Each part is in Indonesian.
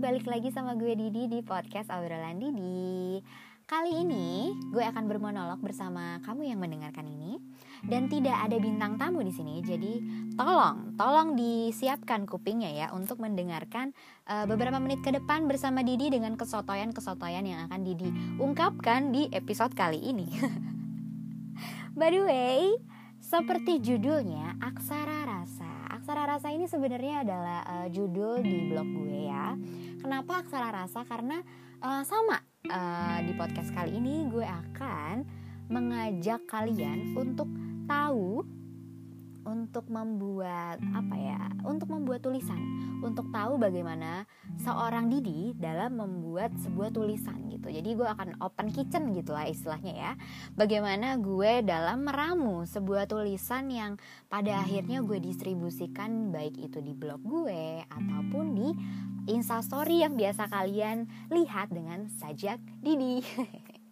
balik lagi sama gue Didi di podcast Obrolan Didi. Kali ini gue akan bermonolog bersama kamu yang mendengarkan ini. Dan tidak ada bintang tamu di sini Jadi tolong, tolong disiapkan kupingnya ya Untuk mendengarkan uh, beberapa menit ke depan bersama Didi Dengan kesotoyan-kesotoyan yang akan Didi ungkapkan di episode kali ini. By the way, seperti judulnya Aksara Rasa. Aksara Rasa ini sebenarnya adalah uh, judul di blog gue ya. Kenapa Aksara Rasa? Karena uh, sama uh, di podcast kali ini gue akan mengajak kalian untuk tahu untuk membuat apa ya untuk membuat tulisan. Untuk tahu bagaimana seorang Didi dalam membuat sebuah tulisan gitu. Jadi gue akan open kitchen gitu lah istilahnya ya. Bagaimana gue dalam meramu sebuah tulisan yang pada akhirnya gue distribusikan baik itu di blog gue di instastory yang biasa kalian lihat dengan sajak Didi.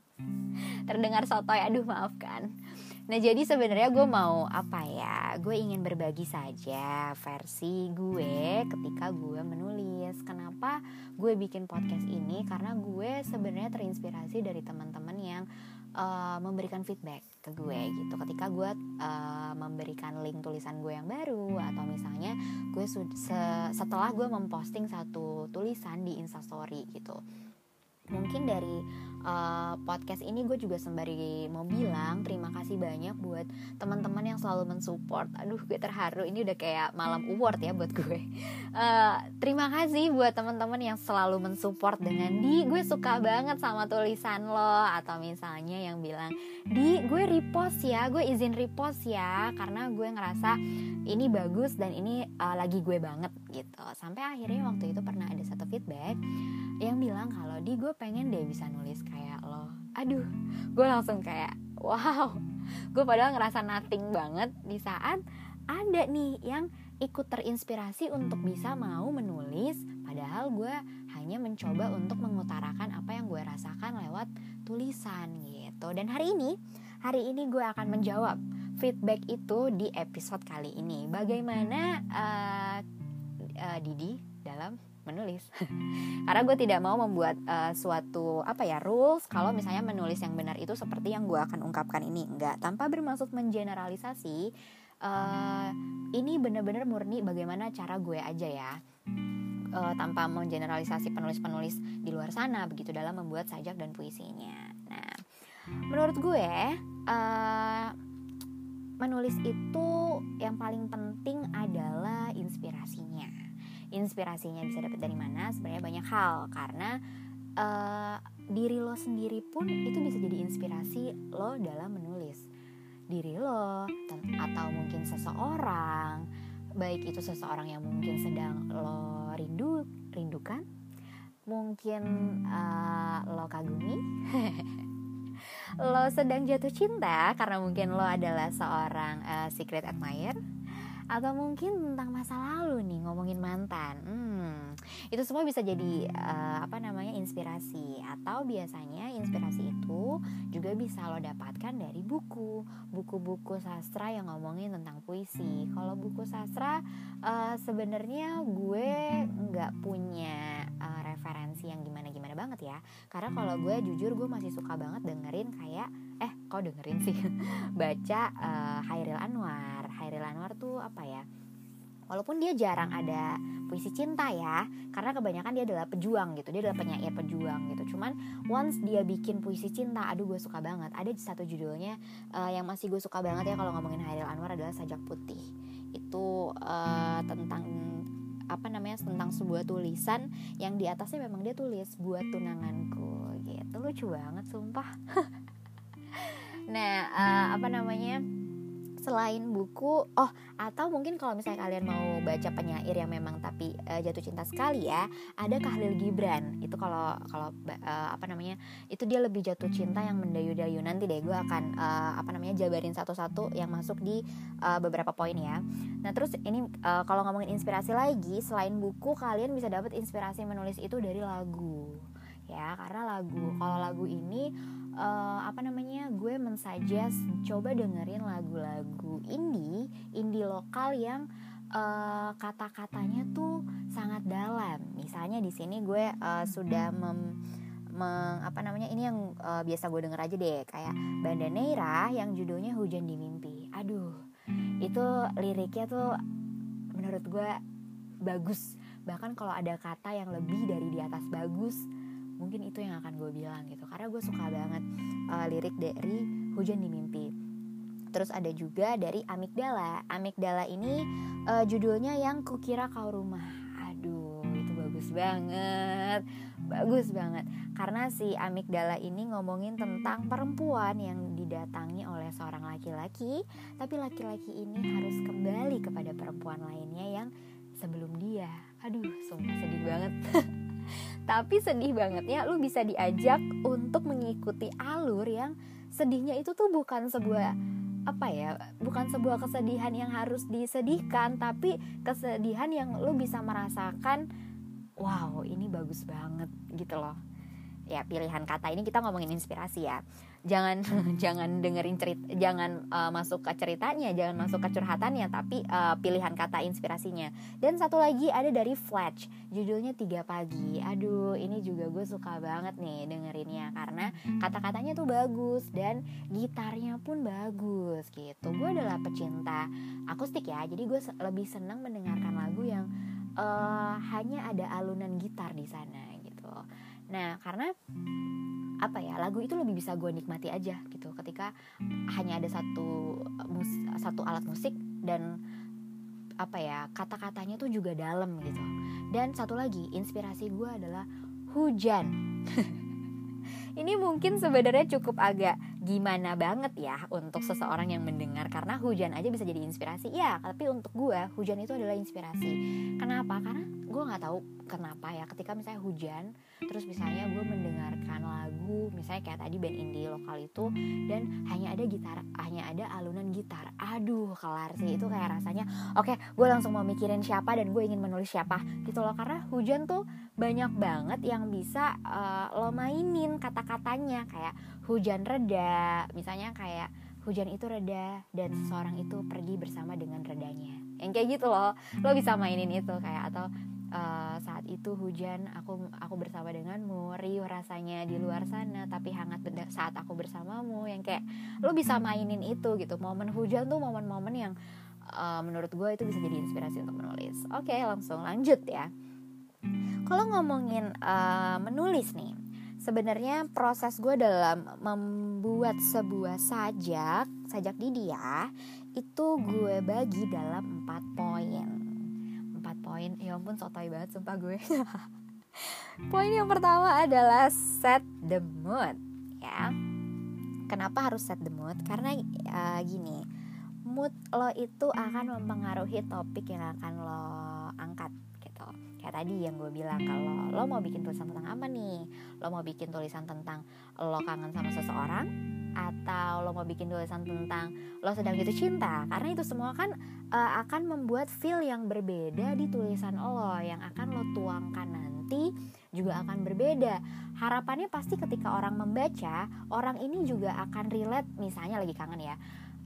Terdengar sotoy aduh maafkan Nah jadi sebenarnya gue mau apa ya? Gue ingin berbagi saja versi gue ketika gue menulis. Kenapa gue bikin podcast ini? Karena gue sebenarnya terinspirasi dari teman-teman yang uh, memberikan feedback ke gue gitu. Ketika gue uh, memberikan link tulisan gue yang baru Atau misalnya gue se- setelah gue memposting satu tulisan di instastory gitu. Mungkin dari uh, podcast ini gue juga sembari mau bilang terima kasih banyak buat teman-teman yang selalu mensupport. Aduh gue terharu. Ini udah kayak malam award ya buat gue. Uh, terima kasih buat teman-teman yang selalu mensupport dengan di gue suka banget sama tulisan lo. Atau misalnya yang bilang di gue repost ya gue izin repost ya karena gue ngerasa ini bagus dan ini uh, lagi gue banget gitu. Sampai akhirnya waktu itu pernah ada satu feedback yang bilang kalau di gue pengen deh bisa nulis kayak lo aduh gue langsung kayak wow. Gue padahal ngerasa nothing banget di saat ada nih yang ikut terinspirasi untuk bisa mau menulis padahal gue hanya mencoba untuk mengutarakan apa yang gue rasakan lewat tulisan gitu. Dan hari ini hari ini gue akan menjawab feedback itu di episode kali ini. Bagaimana uh, uh, Didi dalam menulis. Karena gue tidak mau membuat uh, suatu apa ya rules kalau misalnya menulis yang benar itu seperti yang gue akan ungkapkan ini. Enggak tanpa bermaksud mengeneralisasi uh, ini benar-benar murni bagaimana cara gue aja ya. Uh, tanpa mengeneralisasi penulis-penulis di luar sana begitu dalam membuat sajak dan puisinya. Nah menurut gue uh, menulis itu yang paling penting adalah inspirasinya inspirasinya bisa dapat dari mana sebenarnya banyak hal. Karena uh, diri lo sendiri pun itu bisa jadi inspirasi lo dalam menulis. Diri lo atau mungkin seseorang baik itu seseorang yang mungkin sedang lo rindu rindukan mungkin uh, lo kagumi lo sedang jatuh cinta karena mungkin lo adalah seorang uh, secret admirer atau mungkin tentang masa lalu nih ngomongin mantan. Hmm, itu semua bisa jadi uh, apa namanya inspirasi. Atau biasanya inspirasi itu juga bisa lo dapatkan dari buku. Buku-buku sastra yang ngomongin tentang puisi. Kalau buku sastra uh, sebenarnya gue nggak punya uh, referensi yang gimana-gimana banget ya. Karena kalau gue jujur gue masih suka banget dengerin kayak eh kau dengerin sih? Baca uh, Hairil Anwar. Hairil Anwar tuh apa ya? Walaupun dia jarang ada puisi cinta ya karena kebanyakan dia adalah pejuang gitu. Dia adalah penyair pejuang gitu. Cuman once dia bikin puisi cinta aduh gue suka banget. Ada satu judulnya uh, yang masih gue suka banget ya kalau ngomongin Hairil Anwar adalah sajak putih. Itu uh, tentang apa namanya tentang sebuah tulisan yang di atasnya memang dia tulis buat tunanganku. Gitu. Lucu banget sumpah nah uh, apa namanya selain buku oh atau mungkin kalau misalnya kalian mau baca penyair yang memang tapi uh, jatuh cinta sekali ya ada Kahlil Gibran. Itu kalau kalau uh, apa namanya itu dia lebih jatuh cinta yang mendayu-dayu. Nanti deh gue akan uh, apa namanya jabarin satu-satu yang masuk di uh, beberapa poin ya. Nah terus ini uh, kalau ngomongin inspirasi lagi selain buku kalian bisa dapat inspirasi menulis itu dari lagu. Ya karena lagu kalau lagu ini uh, apa namanya gue mensuggest coba dengerin lagu-lagu indie indie lokal yang uh, kata-katanya tuh sangat dalam. Misalnya di sini gue uh, sudah mem, meng, apa namanya ini yang uh, biasa gue denger aja deh kayak Banda Neira yang judulnya Hujan di Mimpi. Aduh, itu liriknya tuh menurut gue bagus. Bahkan kalau ada kata yang lebih dari di atas bagus, mungkin itu yang akan gue bilang gitu. Karena gue suka banget uh, lirik dari hujan di mimpi. Terus ada juga dari amigdala. Amigdala ini uh, judulnya yang kukira kau rumah. Aduh itu bagus banget. Bagus banget. Karena si amigdala ini ngomongin tentang perempuan yang didatangi oleh seorang laki-laki tapi laki-laki ini harus kembali kepada perempuan lainnya yang sebelum dia. Aduh sumpah sedih banget tapi sedih banget ya lu bisa diajak untuk mengikuti alur yang sedihnya itu tuh bukan sebuah apa ya bukan sebuah kesedihan yang harus disedihkan tapi kesedihan yang lu bisa merasakan wow ini bagus banget gitu loh. Ya pilihan kata ini kita ngomongin inspirasi ya jangan jangan dengerin cerita jangan uh, masuk ke ceritanya jangan masuk ke curhatannya tapi uh, pilihan kata inspirasinya. Dan satu lagi ada dari Fletch judulnya tiga pagi. Aduh ini juga gue suka banget nih dengerinnya karena kata-katanya tuh bagus dan gitarnya pun bagus gitu. Gue adalah pecinta akustik ya jadi gue lebih senang mendengarkan lagu yang uh, hanya ada alunan gitar di sana gitu. Nah, karena apa ya lagu itu lebih bisa gue nikmati aja gitu. Ketika hanya ada satu mus satu alat musik dan apa ya kata-katanya tuh juga dalam gitu. Dan satu lagi inspirasi gue adalah hujan. Ini mungkin sebenarnya cukup agak gimana banget ya untuk seseorang yang mendengar? Karena hujan aja bisa jadi inspirasi. Ya tapi untuk gue hujan itu adalah inspirasi. Kenapa? Karena gue nggak tahu kenapa ya ketika misalnya hujan terus misalnya gue mendengarkan lagu misalnya kayak tadi band indie lokal itu dan hanya ada gitar hanya ada alunan gitar. Aduh kelar sih. Itu kayak rasanya oke okay, gue langsung mau mikirin siapa dan gue ingin menulis siapa gitu loh. Karena hujan tuh banyak banget yang bisa uh, lo mainin kata-katanya. Kayak hujan reda. Misalnya kayak hujan itu reda dan seseorang itu pergi bersama dengan redanya. Yang kayak gitu loh. Lo bisa mainin itu kayak atau uh, saat itu hujan aku aku bersama denganmu riuh rasanya di luar sana tapi hangat saat aku bersamamu. Yang kayak lo bisa mainin itu gitu. Momen hujan tuh momen-momen yang uh, menurut gue itu bisa jadi inspirasi untuk menulis. Oke okay, langsung lanjut ya. Kalau ngomongin uh, menulis nih sebenarnya proses gue dalam membuat sebuah sajak sajak di dia itu gue bagi dalam empat poin. Empat poin ya ampun sotoy banget sumpah gue. Poin yang pertama adalah set the mood ya. Kenapa harus set the mood? Karena uh, gini mood lo itu akan mempengaruhi topik yang akan lo angkat kayak tadi yang gue bilang kalau lo mau bikin tulisan tentang apa nih? Lo mau bikin tulisan tentang lo kangen sama seseorang atau lo mau bikin tulisan tentang lo sedang jatuh cinta? Karena itu semua kan uh, akan membuat feel yang berbeda di tulisan lo. Yang akan lo tuangkan nanti juga akan berbeda. Harapannya pasti ketika orang membaca orang ini juga akan relate. Misalnya lagi kangen ya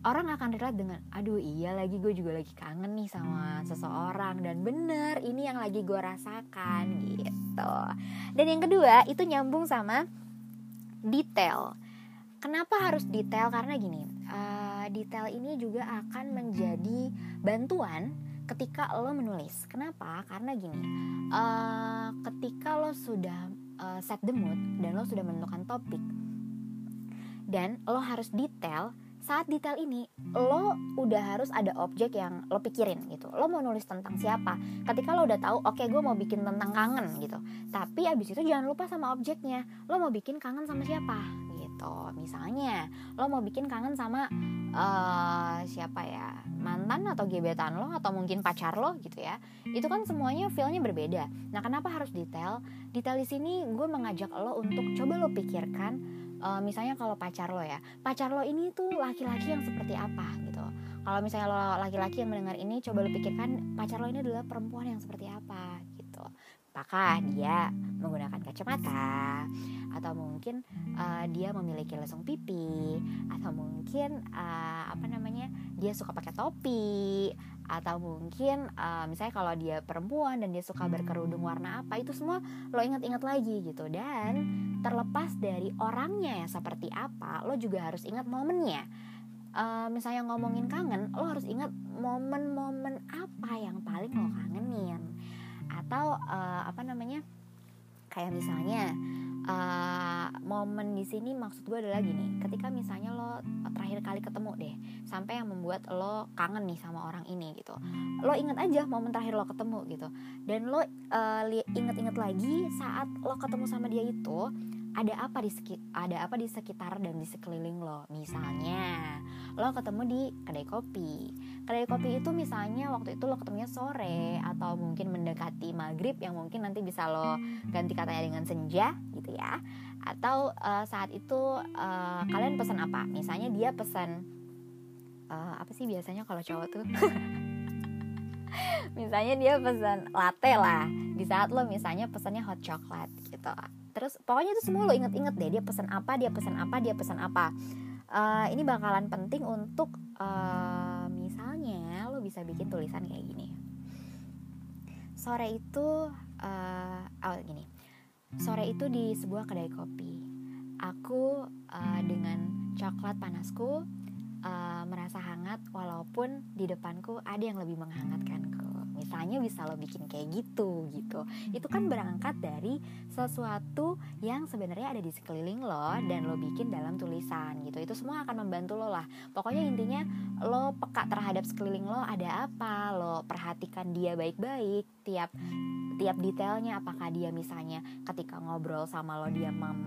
orang akan relate dengan aduh iya lagi gue juga lagi kangen nih sama seseorang dan bener ini yang lagi gue rasakan gitu. Dan yang kedua itu nyambung sama detail. Kenapa harus detail? Karena gini uh, detail ini juga akan menjadi bantuan ketika lo menulis. Kenapa? Karena gini uh, ketika lo sudah uh, set the mood dan lo sudah menentukan topik dan lo harus detail saat detail ini lo udah harus ada objek yang lo pikirin gitu. Lo mau nulis tentang siapa? Ketika lo udah tahu oke okay, gue mau bikin tentang kangen gitu. Tapi abis itu jangan lupa sama objeknya. Lo mau bikin kangen sama siapa? Gitu. Misalnya lo mau bikin kangen sama uh, siapa ya? Mantan atau gebetan lo atau mungkin pacar lo gitu ya. Itu kan semuanya feelnya berbeda. Nah kenapa harus detail? Detail di sini gue mengajak lo untuk coba lo pikirkan uh, misalnya kalau pacar lo ya pacar lo ini tuh laki-laki yang seperti apa gitu. Kalau misalnya lo laki-laki yang mendengar ini coba lo pikirkan pacar lo ini adalah perempuan yang seperti apa gitu. Apakah dia menggunakan kacamata atau mungkin uh, dia memiliki lesung pipi atau mungkin uh, apa namanya dia suka pakai topi atau mungkin uh, misalnya kalau dia perempuan dan dia suka berkerudung warna apa itu semua lo ingat-ingat lagi gitu. Dan terlepas dari orangnya ya seperti apa lo juga harus ingat momennya. Uh, misalnya ngomongin kangen lo harus ingat momen-momen apa yang paling lo kangenin. Atau uh, apa namanya kayak misalnya uh, momen di sini maksud gue adalah gini ketika misalnya lo terakhir kali ketemu deh sampai yang membuat lo kangen nih sama orang ini gitu lo inget aja momen terakhir lo ketemu gitu. Dan lo uh, inget-inget lagi saat lo ketemu sama dia itu ada apa di ada apa di sekitar dan di sekeliling lo? Misalnya lo ketemu di kedai kopi. Kedai kopi itu misalnya waktu itu lo ketemunya sore atau mungkin mendekati maghrib yang mungkin nanti bisa lo ganti katanya dengan senja gitu ya. Atau uh, saat itu uh, kalian pesan apa? Misalnya dia pesan uh, apa sih biasanya kalau cowok tuh? Misalnya dia pesan latte lah. Di saat lo misalnya pesannya hot chocolate gitu terus pokoknya itu semua lo inget-inget deh dia pesan apa dia pesan apa dia pesan apa. Uh, ini bakalan penting untuk uh, misalnya lo bisa bikin tulisan kayak gini. Sore itu uh, oh gini. Sore itu di sebuah kedai kopi. Aku uh, dengan coklat panasku uh, merasa hangat walaupun di depanku ada yang lebih menghangatkanku misalnya bisa lo bikin kayak gitu gitu. Itu kan berangkat dari sesuatu yang sebenarnya ada di sekeliling lo dan lo bikin dalam tulisan gitu. Itu semua akan membantu lo lah. Pokoknya intinya lo peka terhadap sekeliling lo ada apa lo perhatikan dia baik-baik tiap tiap detailnya. Apakah dia misalnya ketika ngobrol sama lo dia mem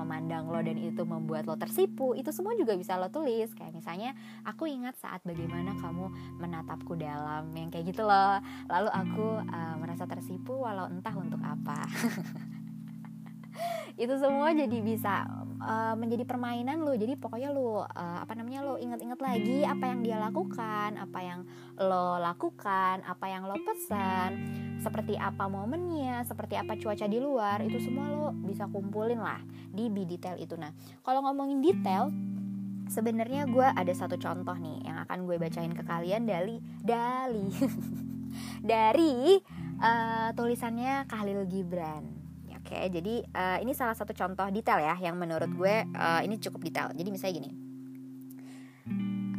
memandang lo dan itu membuat lo tersipu itu semua juga bisa lo tulis. Kayak misalnya aku ingat saat bagaimana kamu menatapku dalam yang kayak gitu loh lalu aku uh, merasa tersipu walau entah untuk apa. Itu semua jadi bisa uh, menjadi permainan lo jadi pokoknya lo uh, apa namanya lo inget-inget lagi apa yang dia lakukan apa yang lo lakukan apa yang lo pesan seperti apa momennya seperti apa cuaca di luar itu semua lo bisa kumpulin lah di bi detail itu. Nah kalau ngomongin detail sebenarnya gue ada satu contoh nih yang akan gue bacain ke kalian dari dari dari uh, tulisannya Khalil Gibran Oke, jadi uh, ini salah satu contoh detail ya yang menurut gue uh, ini cukup detail. Jadi misalnya gini,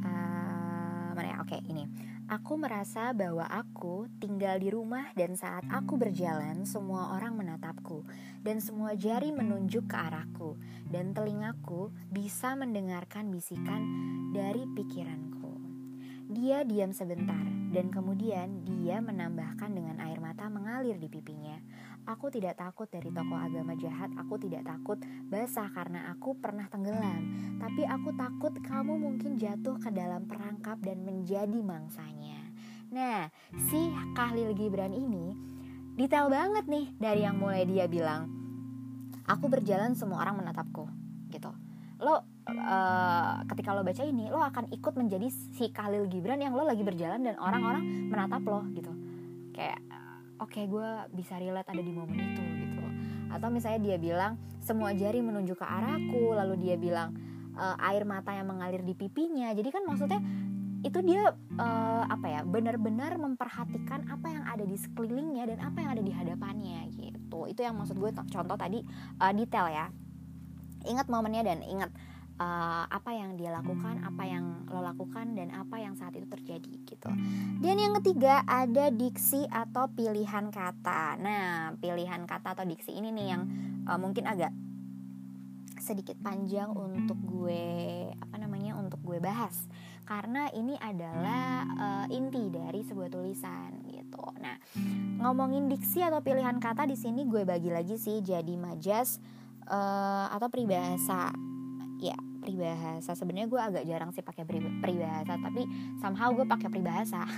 uh, mana ya? Oke, ini. Aku merasa bahwa aku tinggal di rumah dan saat aku berjalan semua orang menatapku dan semua jari menunjuk ke arahku dan telingaku bisa mendengarkan bisikan dari pikiranku. Dia diam sebentar dan kemudian dia menambahkan dengan air mata mengalir di pipinya. Aku tidak takut dari tokoh agama jahat, aku tidak takut basah karena aku pernah tenggelam. Tapi aku takut kamu mungkin jatuh ke dalam perangkap dan menjadi mangsanya. Nah, si Khalil Gibran ini detail banget nih dari yang mulai dia bilang, aku berjalan semua orang menatapku, gitu. Lo uh, ketika lo baca ini, lo akan ikut menjadi si Khalil Gibran yang lo lagi berjalan dan orang-orang menatap lo, gitu. Kayak oke okay, gue bisa relate ada di momen itu gitu. Atau misalnya dia bilang semua jari menunjuk ke arahku lalu dia bilang e, air mata yang mengalir di pipinya. Jadi kan maksudnya itu dia uh, apa ya benar-benar memperhatikan apa yang ada di sekelilingnya dan apa yang ada di hadapannya gitu. Itu yang maksud gue contoh tadi uh, detail ya. Ingat momennya dan ingat uh, apa yang dia lakukan, apa yang lo lakukan dan apa yang saat itu terjadi gitu. Dan yang ketiga ada diksi atau pilihan kata. Nah, pilihan kata atau diksi ini nih yang uh, mungkin agak sedikit panjang untuk gue apa namanya untuk gue bahas karena ini adalah uh, inti dari sebuah tulisan gitu. Nah, ngomongin diksi atau pilihan kata di sini gue bagi lagi sih jadi majas uh, atau peribahasa ya peribahasa. Sebenarnya gue agak jarang sih pakai peribahasa tapi somehow gue pakai peribahasa.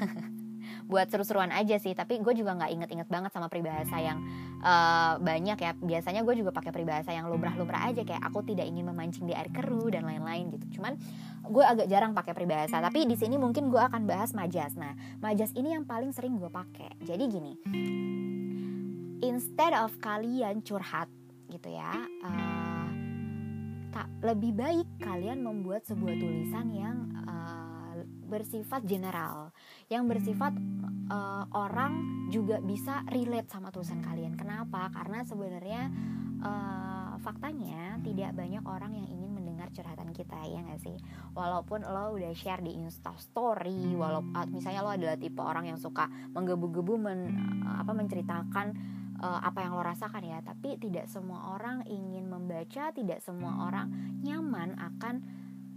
Buat seru-seruan aja sih tapi gue juga nggak inget-inget banget sama peribahasa yang uh, banyak ya. Biasanya gue juga pakai peribahasa yang lumrah-lumrah aja kayak aku tidak ingin memancing di air keruh dan lain-lain gitu. Cuman gue agak jarang pakai peribahasa tapi di sini mungkin gue akan bahas majas. Nah majas ini yang paling sering gue pakai. Jadi gini instead of kalian curhat gitu ya uh, tak lebih baik kalian membuat sebuah tulisan yang uh, bersifat general, yang bersifat uh, orang juga bisa relate sama tulisan kalian. Kenapa? Karena sebenarnya uh, faktanya tidak banyak orang yang ingin mendengar curhatan kita ya nggak sih walaupun lo udah share di insta story walaupun misalnya lo adalah tipe orang yang suka menggebu-gebu men, apa menceritakan uh, apa yang lo rasakan ya. Tapi tidak semua orang ingin membaca tidak semua orang nyaman akan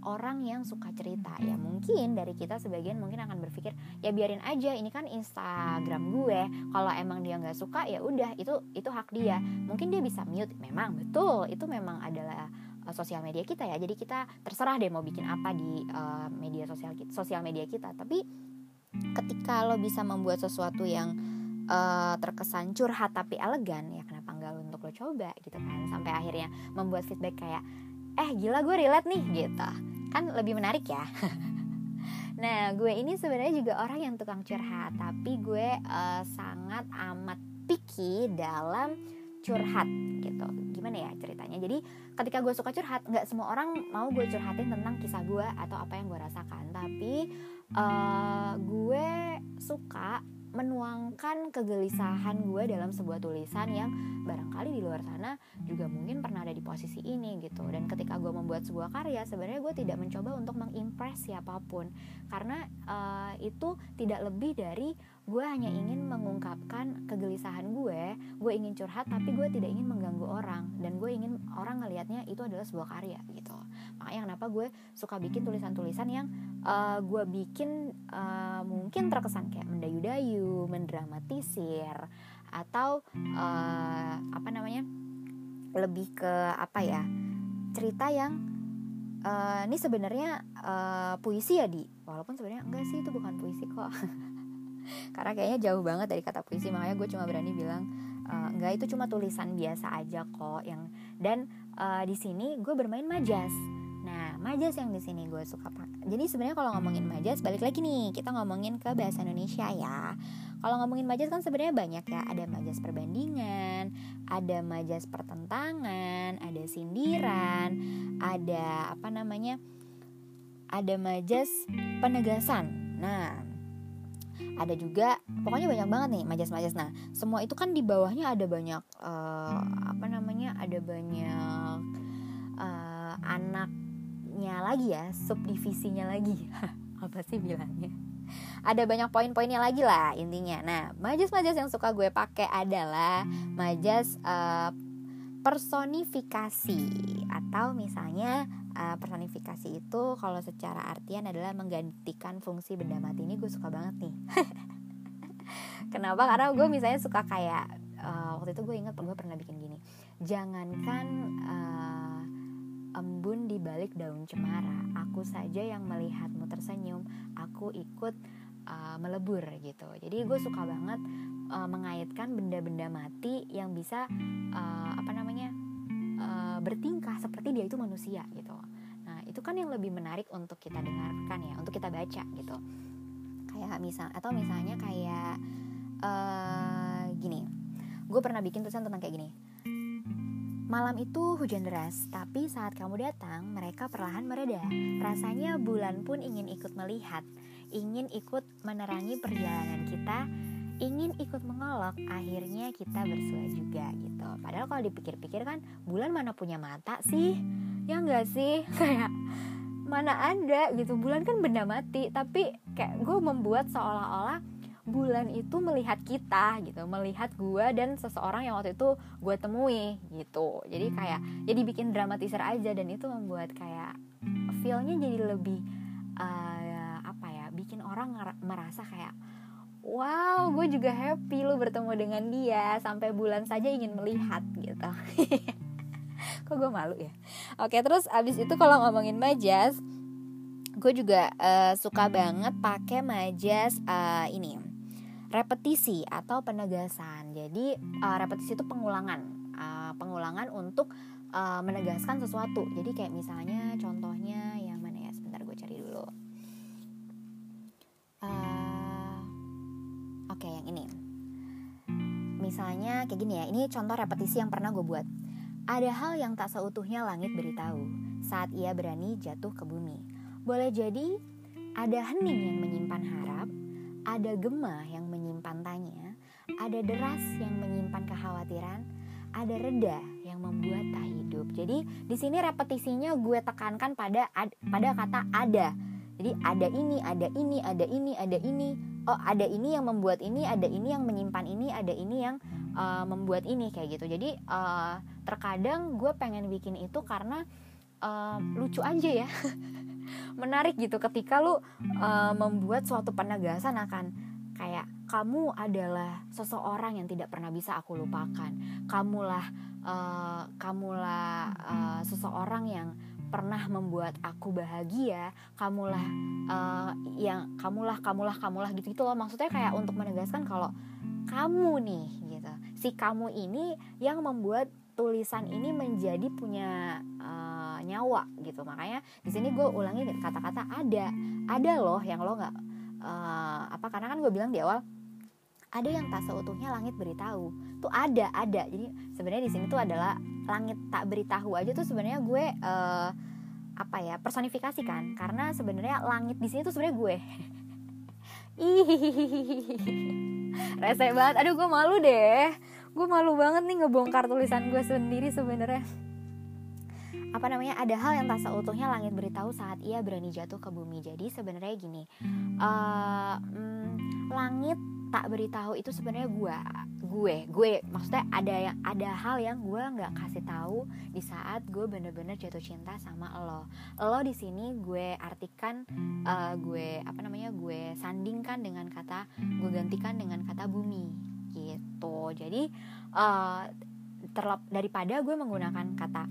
orang yang suka cerita. Ya mungkin dari kita sebagian mungkin akan berpikir ya biarin aja ini kan Instagram gue. Kalau emang dia nggak suka ya udah itu itu hak dia. Mungkin dia bisa mute. Memang betul. Itu memang adalah uh, sosial media kita ya. Jadi kita terserah deh mau bikin apa di uh, media sosial sosial media kita. Tapi ketika lo bisa membuat sesuatu yang uh, terkesan curhat tapi elegan ya kenapa enggak untuk lo coba gitu kan. Sampai akhirnya membuat feedback kayak eh gila gue relate nih gitu. Kan lebih menarik ya. Nah gue ini sebenarnya juga orang yang tukang curhat tapi gue uh, sangat amat picky dalam curhat gitu. Gimana ya ceritanya? Jadi ketika gue suka curhat nggak semua orang mau gue curhatin tentang kisah gue atau apa yang gue rasakan. Tapi uh, gue suka menuangkan kegelisahan gue dalam sebuah tulisan yang barangkali di luar sana juga mungkin pernah ada di posisi ini gitu. Dan ketika gue membuat sebuah karya sebenarnya gue tidak mencoba untuk mengimpress siapa pun. Karena uh, itu tidak lebih dari gue hanya ingin mengungkapkan kegelisahan gue. Gue ingin curhat tapi gue tidak ingin mengganggu orang. Dan gue ingin orang ngelihatnya itu adalah sebuah karya gitu. Makanya kenapa gue suka bikin tulisan-tulisan yang uh, gue bikin uh, mungkin terkesan kayak mendayu-dayu mendramatisir atau uh, apa namanya lebih ke apa ya cerita yang uh, ini sebenarnya uh, puisi ya di? Walaupun sebenarnya enggak sih itu bukan puisi kok karena kayaknya jauh banget dari kata puisi makanya gue cuma berani bilang uh, enggak itu cuma tulisan biasa aja kok yang dan uh, di sini gue bermain majas Nah, majas yang di sini gue suka pakai. Jadi sebenarnya kalau ngomongin majas, balik lagi nih, kita ngomongin ke bahasa Indonesia ya. Kalau ngomongin majas kan sebenarnya banyak ya. Ada majas perbandingan, ada majas pertentangan, ada sindiran, ada apa namanya? Ada majas penegasan. Nah, ada juga pokoknya banyak banget nih majas-majas. Nah semua itu kan di bawahnya ada banyak uh, apa namanya ada banyak uh, anaknya lagi ya subdivisinya lagi. Apa sih bilangnya? Ada banyak poin-poinnya lagi lah intinya. Nah majas-majas yang suka gue pakai adalah majas uh, personifikasi. Atau misalnya uh, personifikasi itu kalau secara artian adalah menggantikan fungsi benda mati. Ini gue suka banget nih. Kenapa? Karena gue misalnya suka kayak uh, waktu itu gue inget gue pernah bikin gini. Jangankan uh, embun di balik daun cemara aku saja yang melihatmu tersenyum aku ikut uh, melebur gitu. Jadi gue suka banget uh, mengaitkan benda-benda mati yang bisa uh, apa namanya bertingkah seperti dia itu manusia gitu itu kan yang lebih menarik untuk kita dengarkan ya untuk kita baca gitu kayak misal atau misalnya kayak uh, gini gue pernah bikin tulisan tentang kayak gini Malam itu hujan deras, tapi saat kamu datang, mereka perlahan mereda. Rasanya bulan pun ingin ikut melihat, ingin ikut menerangi perjalanan kita, ingin ikut mengolok, akhirnya kita bersua juga gitu. Padahal kalau dipikir-pikir kan bulan mana punya mata sih? Ya enggak sih? Kayak mana ada gitu. Bulan kan benda mati, tapi kayak gue membuat seolah-olah bulan itu melihat kita gitu melihat gue dan seseorang yang waktu itu gue temui gitu jadi kayak jadi bikin dramatisir aja dan itu membuat kayak feelnya jadi lebih uh, apa ya bikin orang merasa kayak wow gue juga happy lu bertemu dengan dia sampai bulan saja ingin melihat gitu kok gue malu ya oke terus abis itu kalau ngomongin majas gue juga uh, suka banget pakai majas uh, ini repetisi atau penegasan jadi uh, repetisi itu pengulangan uh, pengulangan untuk uh, menegaskan sesuatu jadi kayak misalnya contohnya yang mana ya sebentar gue cari dulu Oke, yang ini. Misalnya kayak gini ya, ini contoh repetisi yang pernah gue buat. Ada hal yang tak seutuhnya langit beritahu saat ia berani jatuh ke bumi. Boleh jadi ada hening yang menyimpan harap, ada gema yang menyimpan tanya, ada deras yang menyimpan kekhawatiran, ada reda yang membuat tak hidup. Jadi di sini repetisinya gue tekankan pada ad, pada kata ada. Jadi ada ini, ada ini, ada ini, ada ini. Oh, ada ini yang membuat ini, ada ini yang menyimpan ini, ada ini yang uh, membuat ini kayak gitu. Jadi uh, terkadang gue pengen bikin itu karena uh, lucu aja ya. Menarik gitu ketika lu uh, membuat suatu penegasan akan kayak kamu adalah seseorang yang tidak pernah bisa aku lupakan. Kamulah uh, kamulah uh, seseorang yang pernah membuat aku bahagia kamulah uh, yang kamulah kamulah kamulah gitu gitu loh maksudnya kayak untuk menegaskan kalau kamu nih gitu si kamu ini yang membuat tulisan ini menjadi punya uh, nyawa gitu. Makanya di sini gue ulangi kata-kata ada. Ada loh yang lo nggak uh, apa karena kan gue bilang di awal ada yang tak seutuhnya langit beritahu. Tuh ada ada. Jadi sebenarnya di sini tuh adalah langit tak beritahu aja tuh sebenarnya gue uh, apa ya personifikasi kan. Karena sebenarnya langit di sini tuh sebenarnya gue. Rese banget. Aduh gue malu deh gue malu banget nih ngebongkar tulisan gue sendiri sebenarnya. Apa namanya? Ada hal yang tak seutuhnya langit beritahu saat ia berani jatuh ke bumi. Jadi sebenarnya gini uh, mm, langit tak beritahu itu sebenarnya gue gue gue. Maksudnya ada yang ada hal yang gue nggak kasih tahu di saat gue bener-bener jatuh cinta sama lo. Lo di sini gue artikan uh, gue apa namanya gue sandingkan dengan kata gue gantikan dengan kata bumi gitu jadi uh, terlep daripada gue menggunakan kata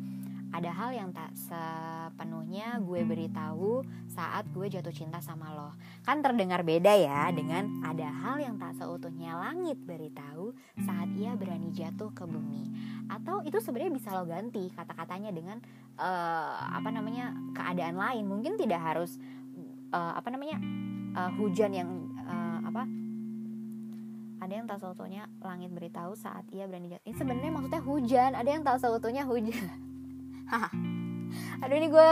ada hal yang tak sepenuhnya gue beritahu saat gue jatuh cinta sama lo. Kan terdengar beda ya dengan ada hal yang tak seutuhnya langit beritahu saat ia berani jatuh ke bumi. Atau itu sebenarnya bisa lo ganti kata-katanya dengan uh, apa namanya keadaan lain. Mungkin tidak harus uh, apa namanya uh, hujan yang uh, apa ada yang tak seutuhnya langit beritahu saat ia berani jatuh. Ini sebenarnya maksudnya hujan, ada yang tak seutuhnya hujan. aduh ini gue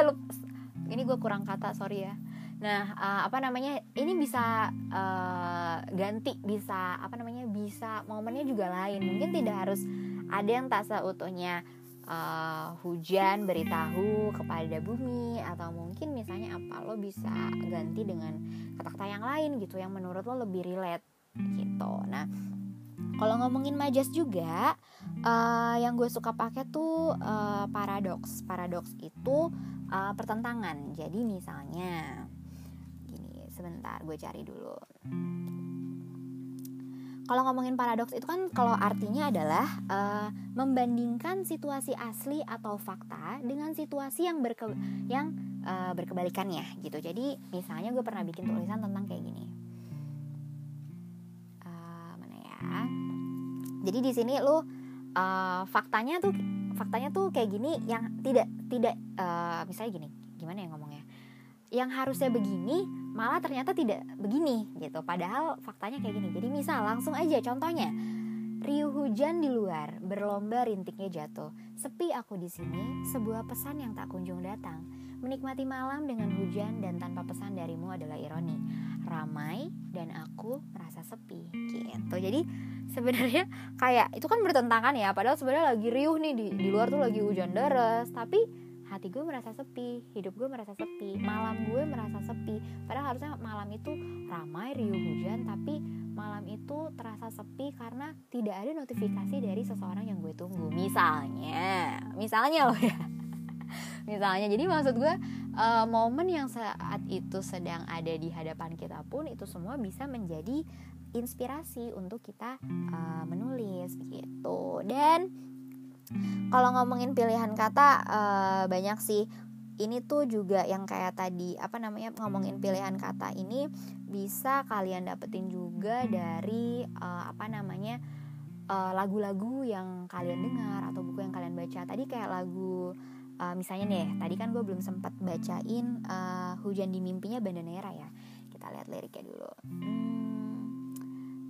ini gue kurang kata sorry ya. Nah uh, apa namanya ini bisa uh, ganti bisa apa namanya bisa momennya juga lain. Mungkin tidak harus ada yang tak seutuhnya uh, hujan beritahu kepada bumi atau mungkin misalnya apa lo bisa ganti dengan kata-kata yang lain gitu yang menurut lo lebih relate gitu nah kalau ngomongin majas juga, uh, yang gue suka pakai tuh uh, paradoks. Paradoks itu uh, pertentangan. Jadi misalnya, gini, sebentar gue cari dulu. Kalau ngomongin paradoks itu kan kalau artinya adalah uh, membandingkan situasi asli atau fakta dengan situasi yang berke yang uh, berkebalikannya gitu. Jadi misalnya gue pernah bikin tulisan tentang kayak gini jadi di sini lu uh, faktanya tuh faktanya tuh kayak gini yang tidak tidak uh, misalnya gini gimana ya ngomongnya? Yang harusnya begini malah ternyata tidak begini gitu. Padahal faktanya kayak gini. Jadi misal langsung aja contohnya. Riuh hujan di luar berlomba rintiknya jatuh. Sepi aku di sini sebuah pesan yang tak kunjung datang menikmati malam dengan hujan dan tanpa pesan darimu adalah ironi. Ramai dan aku merasa sepi. Gitu. Jadi sebenarnya kayak itu kan bertentangan ya. Padahal sebenarnya lagi riuh nih di, di luar tuh lagi hujan deras. Tapi hati gue merasa sepi hidup gue merasa sepi malam gue merasa sepi. Padahal harusnya malam itu ramai riuh hujan tapi malam itu terasa sepi karena tidak ada notifikasi dari seseorang yang gue tunggu. Misalnya misalnya loh ya misalnya. Jadi maksud gue uh, momen yang saat itu sedang ada di hadapan kita pun itu semua bisa menjadi inspirasi untuk kita uh, menulis gitu dan kalau ngomongin pilihan kata uh, banyak sih. Ini tuh juga yang kayak tadi apa namanya ngomongin pilihan kata ini bisa kalian dapetin juga dari uh, apa namanya lagu-lagu uh, yang kalian dengar atau buku yang kalian baca. Tadi kayak lagu uh, misalnya nih tadi kan gue belum sempat bacain uh, hujan di mimpinya Bandanera ya. Kita lihat liriknya dulu. Hmm,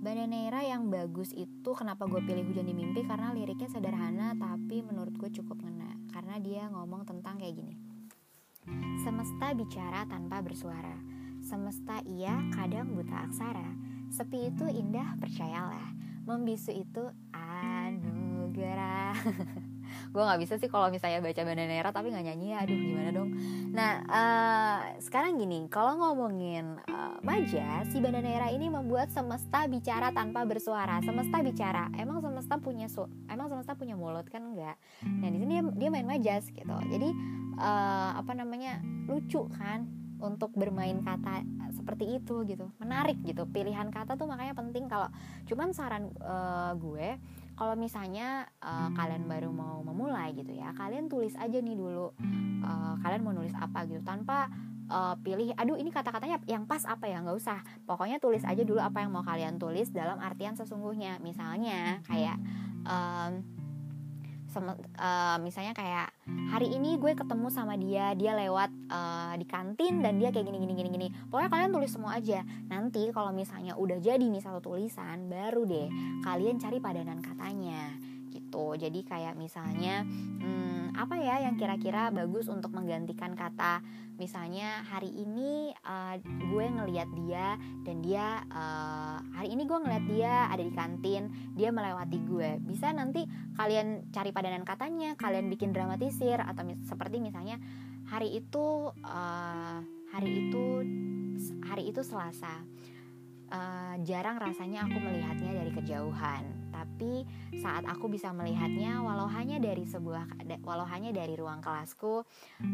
Bandanera yang bagus itu kenapa gue pilih Hujan di Mimpi? Karena liriknya sederhana tapi menurut gue cukup ngena. Karena dia ngomong tentang kayak gini. Semesta bicara tanpa bersuara. Semesta iya kadang buta aksara. Sepi itu indah percayalah. Membisu itu anugerah gue nggak bisa sih kalau misalnya baca Bandanera tapi nggak nyanyi aduh gimana dong? Nah uh, sekarang gini kalau ngomongin uh, maja si Bandanera ini membuat semesta bicara tanpa bersuara. Semesta bicara emang semesta punya su emang semesta punya mulut kan? Enggak nah di sini dia, dia main majas gitu. Jadi uh, apa namanya lucu kan untuk bermain kata seperti itu gitu. Menarik gitu. Pilihan kata tuh makanya penting kalau cuman saran uh, gue kalau misalnya uh, kalian baru mau gitu ya. Kalian tulis aja nih dulu uh, kalian mau nulis apa gitu. Tanpa uh, pilih aduh ini kata-katanya yang pas apa ya? Nggak usah. Pokoknya tulis aja dulu apa yang mau kalian tulis dalam artian sesungguhnya. Misalnya kayak um, uh, misalnya kayak hari ini gue ketemu sama dia dia lewat uh, di kantin dan dia kayak gini gini gini gini. Pokoknya kalian tulis semua aja. Nanti kalau misalnya udah jadi nih satu tulisan baru deh kalian cari padanan katanya gitu. Jadi kayak misalnya hmm, apa ya yang kira-kira bagus untuk menggantikan kata? Misalnya hari ini uh, gue ngeliat dia dan dia uh, hari ini gue ngeliat dia ada di kantin dia melewati gue. Bisa nanti kalian cari padanan katanya kalian bikin dramatisir atau mis seperti misalnya hari itu uh, hari itu hari itu Selasa uh, jarang rasanya aku melihatnya dari kejauhan. Tapi saat aku bisa melihatnya walau hanya dari sebuah walau hanya dari ruang kelasku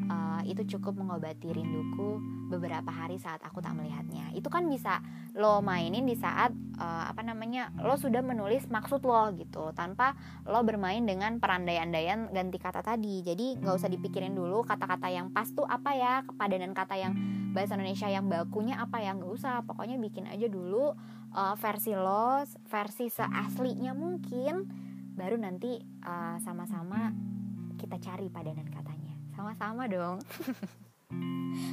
uh, itu cukup mengobati rinduku beberapa hari saat aku tak melihatnya. Itu kan bisa lo mainin di saat uh, apa namanya lo sudah menulis maksud lo gitu tanpa lo bermain dengan perandai-andaian ganti kata tadi. Jadi nggak usah dipikirin dulu kata-kata yang pas tuh apa ya kepadanan kata yang bahasa Indonesia yang bakunya apa ya nggak usah. Pokoknya bikin aja dulu uh, versi lo versi seaslinya mungkin baru nanti eh, sama-sama kita cari padanan katanya. Sama-sama dong.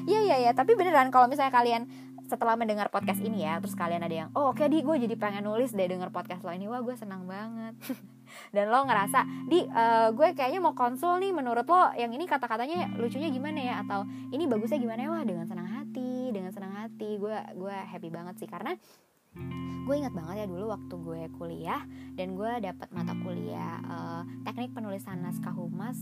Iya iya ya, tapi beneran kalau misalnya kalian setelah mendengar podcast ini ya, terus kalian ada yang, oh oke okay, di gue jadi pengen nulis deh denger podcast lo ini, wah gue senang banget. Dan lo ngerasa, di uh, gue kayaknya mau konsul nih, menurut lo yang ini kata-katanya lucunya gimana ya, atau ini bagusnya gimana? Ya, wah dengan senang hati, dengan senang hati, gue gue happy banget sih. Karena gue ingat banget ya dulu waktu gue kuliah dan gue dapat mata kuliah uh, teknik penulisan naskah humas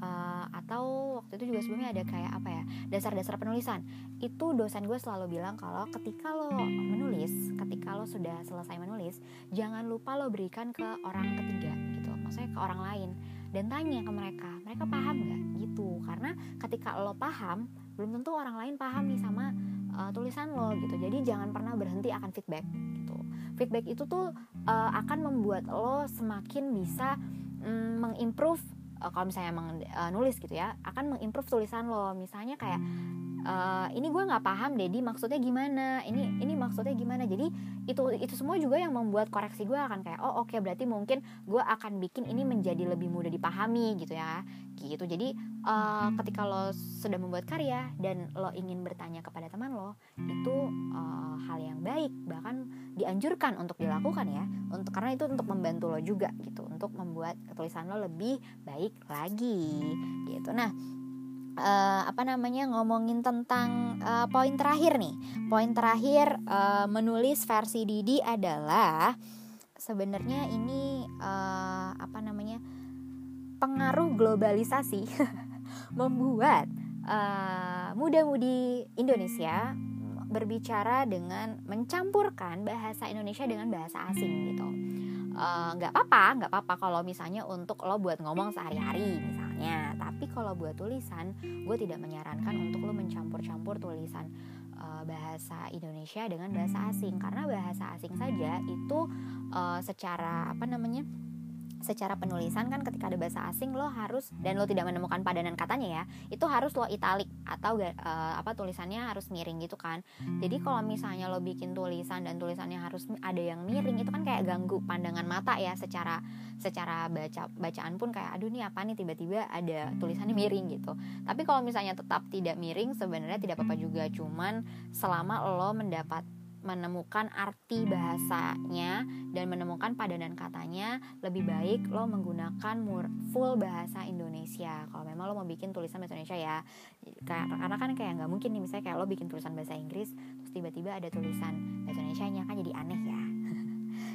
uh, atau waktu itu juga sebelumnya ada kayak apa ya dasar-dasar penulisan. Itu dosen gue selalu bilang kalau ketika lo menulis ketika lo sudah selesai menulis jangan lupa lo berikan ke orang ketiga gitu maksudnya ke orang lain dan tanya ke mereka mereka paham nggak? Gitu. Karena ketika lo paham belum tentu orang lain paham nih sama uh, tulisan lo gitu. Jadi jangan pernah berhenti akan feedback gitu. Feedback itu tuh uh, akan membuat lo semakin bisa mm, mengimprove uh, kalau misalnya emang uh, nulis gitu ya akan mengimprove tulisan lo. Misalnya kayak uh, ini gue nggak paham Dedi maksudnya gimana? Ini ini maksudnya gimana? Jadi itu itu semua juga yang membuat koreksi gue akan kayak oh oke okay, berarti mungkin gue akan bikin ini menjadi lebih mudah dipahami gitu ya. Gitu. Jadi uh, ketika lo sudah membuat karya dan lo ingin bertanya kepada teman lo itu uh, hal yang baik bahkan dianjurkan untuk dilakukan ya. Untuk karena itu untuk membantu lo juga gitu. Untuk membuat tulisan lo lebih baik lagi gitu. Nah uh, apa namanya ngomongin tentang uh, poin terakhir nih. Poin terakhir uh, menulis versi Didi adalah sebenarnya ini uh, apa namanya pengaruh globalisasi membuat uh, muda-mudi Indonesia berbicara dengan mencampurkan bahasa Indonesia dengan bahasa asing gitu nggak uh, apa-apa nggak apa-apa kalau misalnya untuk lo buat ngomong sehari-hari tapi kalau buat tulisan gue tidak menyarankan untuk lo mencampur-campur tulisan uh, bahasa Indonesia dengan bahasa asing. Karena bahasa asing saja itu uh, secara apa namanya secara penulisan kan ketika ada bahasa asing lo harus dan lo tidak menemukan padanan katanya ya itu harus lo italik atau uh, apa tulisannya harus miring gitu kan. Jadi kalau misalnya lo bikin tulisan dan tulisannya harus ada yang miring itu kan kayak ganggu pandangan mata ya secara secara baca bacaan pun kayak aduh nih apa nih? Tiba-tiba ada tulisannya miring gitu. Tapi kalau misalnya tetap tidak miring sebenarnya tidak apa-apa juga. Cuman selama lo mendapat menemukan arti bahasanya dan menemukan padanan katanya lebih baik lo menggunakan full bahasa Indonesia. Kalau memang lo mau bikin tulisan bahasa Indonesia ya karena kan kayak nggak mungkin nih misalnya kayak lo bikin tulisan bahasa Inggris terus tiba-tiba ada tulisan bahasa Indonesia nya kan jadi aneh ya.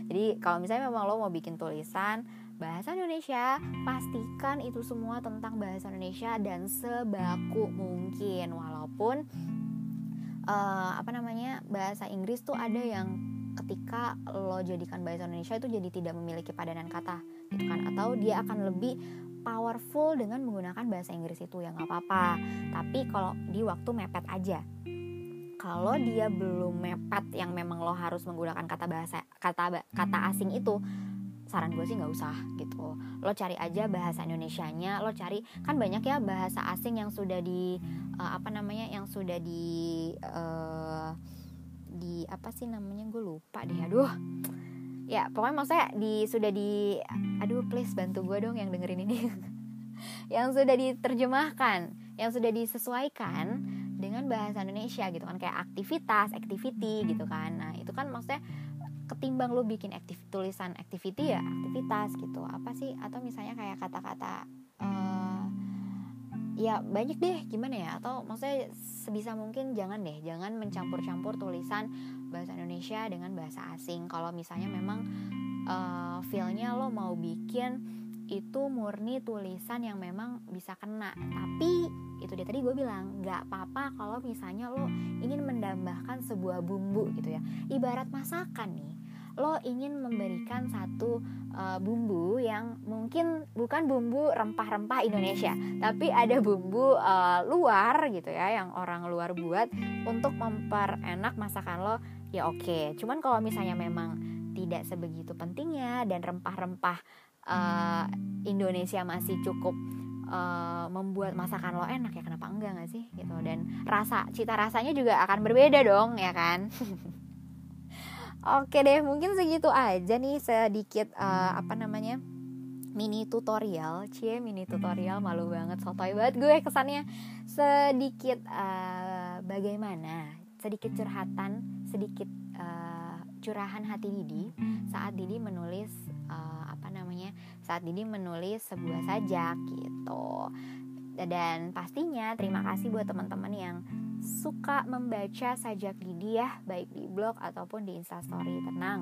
Jadi kalau misalnya memang lo mau bikin tulisan bahasa Indonesia pastikan itu semua tentang bahasa Indonesia dan sebaku mungkin. Walaupun uh, apa namanya bahasa Inggris tuh ada yang ketika lo jadikan bahasa Indonesia itu jadi tidak memiliki padanan kata gitu kan? Atau dia akan lebih powerful dengan menggunakan bahasa Inggris itu ya nggak apa-apa. Tapi kalau di waktu mepet aja. Kalau dia belum mepet yang memang lo harus menggunakan kata bahasa kata kata asing itu saran gue sih nggak usah gitu. Lo cari aja bahasa Indonesia-nya lo cari kan banyak ya bahasa asing yang sudah di uh, apa namanya yang sudah di uh, di apa sih namanya gue lupa deh aduh. Ya pokoknya maksudnya di sudah di aduh please bantu gue dong yang dengerin ini. Yang sudah diterjemahkan yang sudah disesuaikan dengan bahasa Indonesia gitu kan kayak aktivitas activity gitu kan. Nah itu kan maksudnya ketimbang lu bikin aktif tulisan activity ya aktivitas gitu. Apa sih? Atau misalnya kayak kata-kata uh, ya banyak deh gimana ya? Atau maksudnya sebisa mungkin jangan deh jangan mencampur-campur tulisan bahasa Indonesia dengan bahasa asing. Kalau misalnya memang uh, feelnya lo mau bikin itu murni tulisan yang memang bisa kena. Tapi itu dia tadi gue bilang nggak apa-apa kalau misalnya lo ingin mendambahkan sebuah bumbu gitu ya. Ibarat masakan nih lo ingin memberikan satu uh, bumbu yang mungkin bukan bumbu rempah-rempah Indonesia, tapi ada bumbu uh, luar gitu ya yang orang luar buat untuk memperenak masakan lo. Ya oke, okay. cuman kalau misalnya memang tidak sebegitu pentingnya dan rempah-rempah uh, Indonesia masih cukup uh, membuat masakan lo enak ya kenapa enggak gak sih gitu dan rasa cita rasanya juga akan berbeda dong ya kan Oke deh, mungkin segitu aja nih sedikit uh, apa namanya mini tutorial, cie mini tutorial malu banget, sotoy banget gue kesannya. Sedikit uh, bagaimana, sedikit curhatan, sedikit uh, curahan hati Didi. Saat Didi menulis uh, apa namanya, saat Didi menulis sebuah sajak gitu. Dan pastinya terima kasih buat teman-teman yang suka membaca sajak Didi ya baik di blog ataupun di instastory. Tenang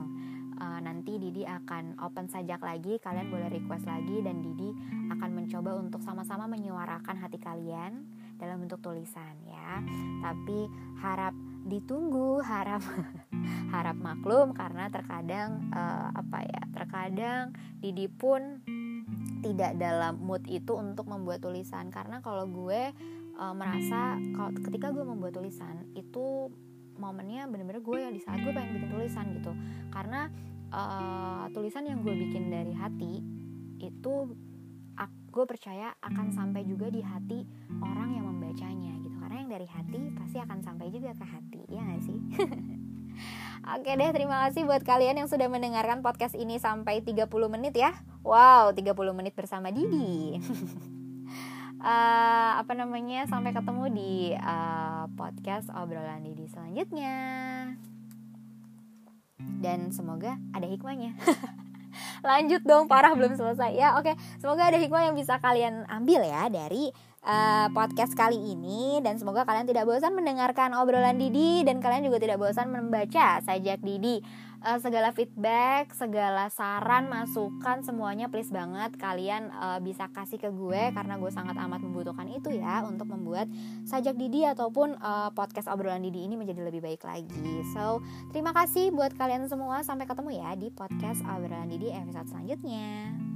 uh, nanti Didi akan open sajak lagi kalian boleh request lagi dan Didi akan mencoba untuk sama-sama menyuarakan hati kalian dalam bentuk tulisan ya. Tapi harap ditunggu harap harap maklum karena terkadang uh, apa ya terkadang Didi pun tidak dalam mood itu untuk membuat tulisan. Karena kalau gue uh, merasa kalau ketika gue membuat tulisan itu momennya bener-bener gue ya di saat gue pengen bikin tulisan gitu karena uh, tulisan yang gue bikin dari hati itu gue percaya akan sampai juga di hati orang yang membacanya gitu karena yang dari hati pasti akan sampai juga ke hati ya gak sih Oke deh, terima kasih buat kalian yang sudah mendengarkan podcast ini sampai 30 menit ya. Wow, 30 menit bersama Didi. uh, apa namanya sampai ketemu di uh, podcast obrolan Didi selanjutnya. Dan semoga ada hikmahnya. Lanjut dong parah belum selesai. Ya oke. Semoga ada hikmah yang bisa kalian ambil ya dari uh, podcast kali ini. Dan semoga kalian tidak bosan mendengarkan obrolan Didi. Dan kalian juga tidak bosan membaca sajak Didi uh, segala feedback, segala saran, masukan semuanya please banget kalian uh, bisa kasih ke gue karena gue sangat amat membutuhkan itu ya untuk membuat sajak Didi ataupun uh, podcast obrolan Didi ini menjadi lebih baik lagi. So, terima kasih buat kalian semua sampai ketemu ya di podcast obrolan Didi episode selanjutnya.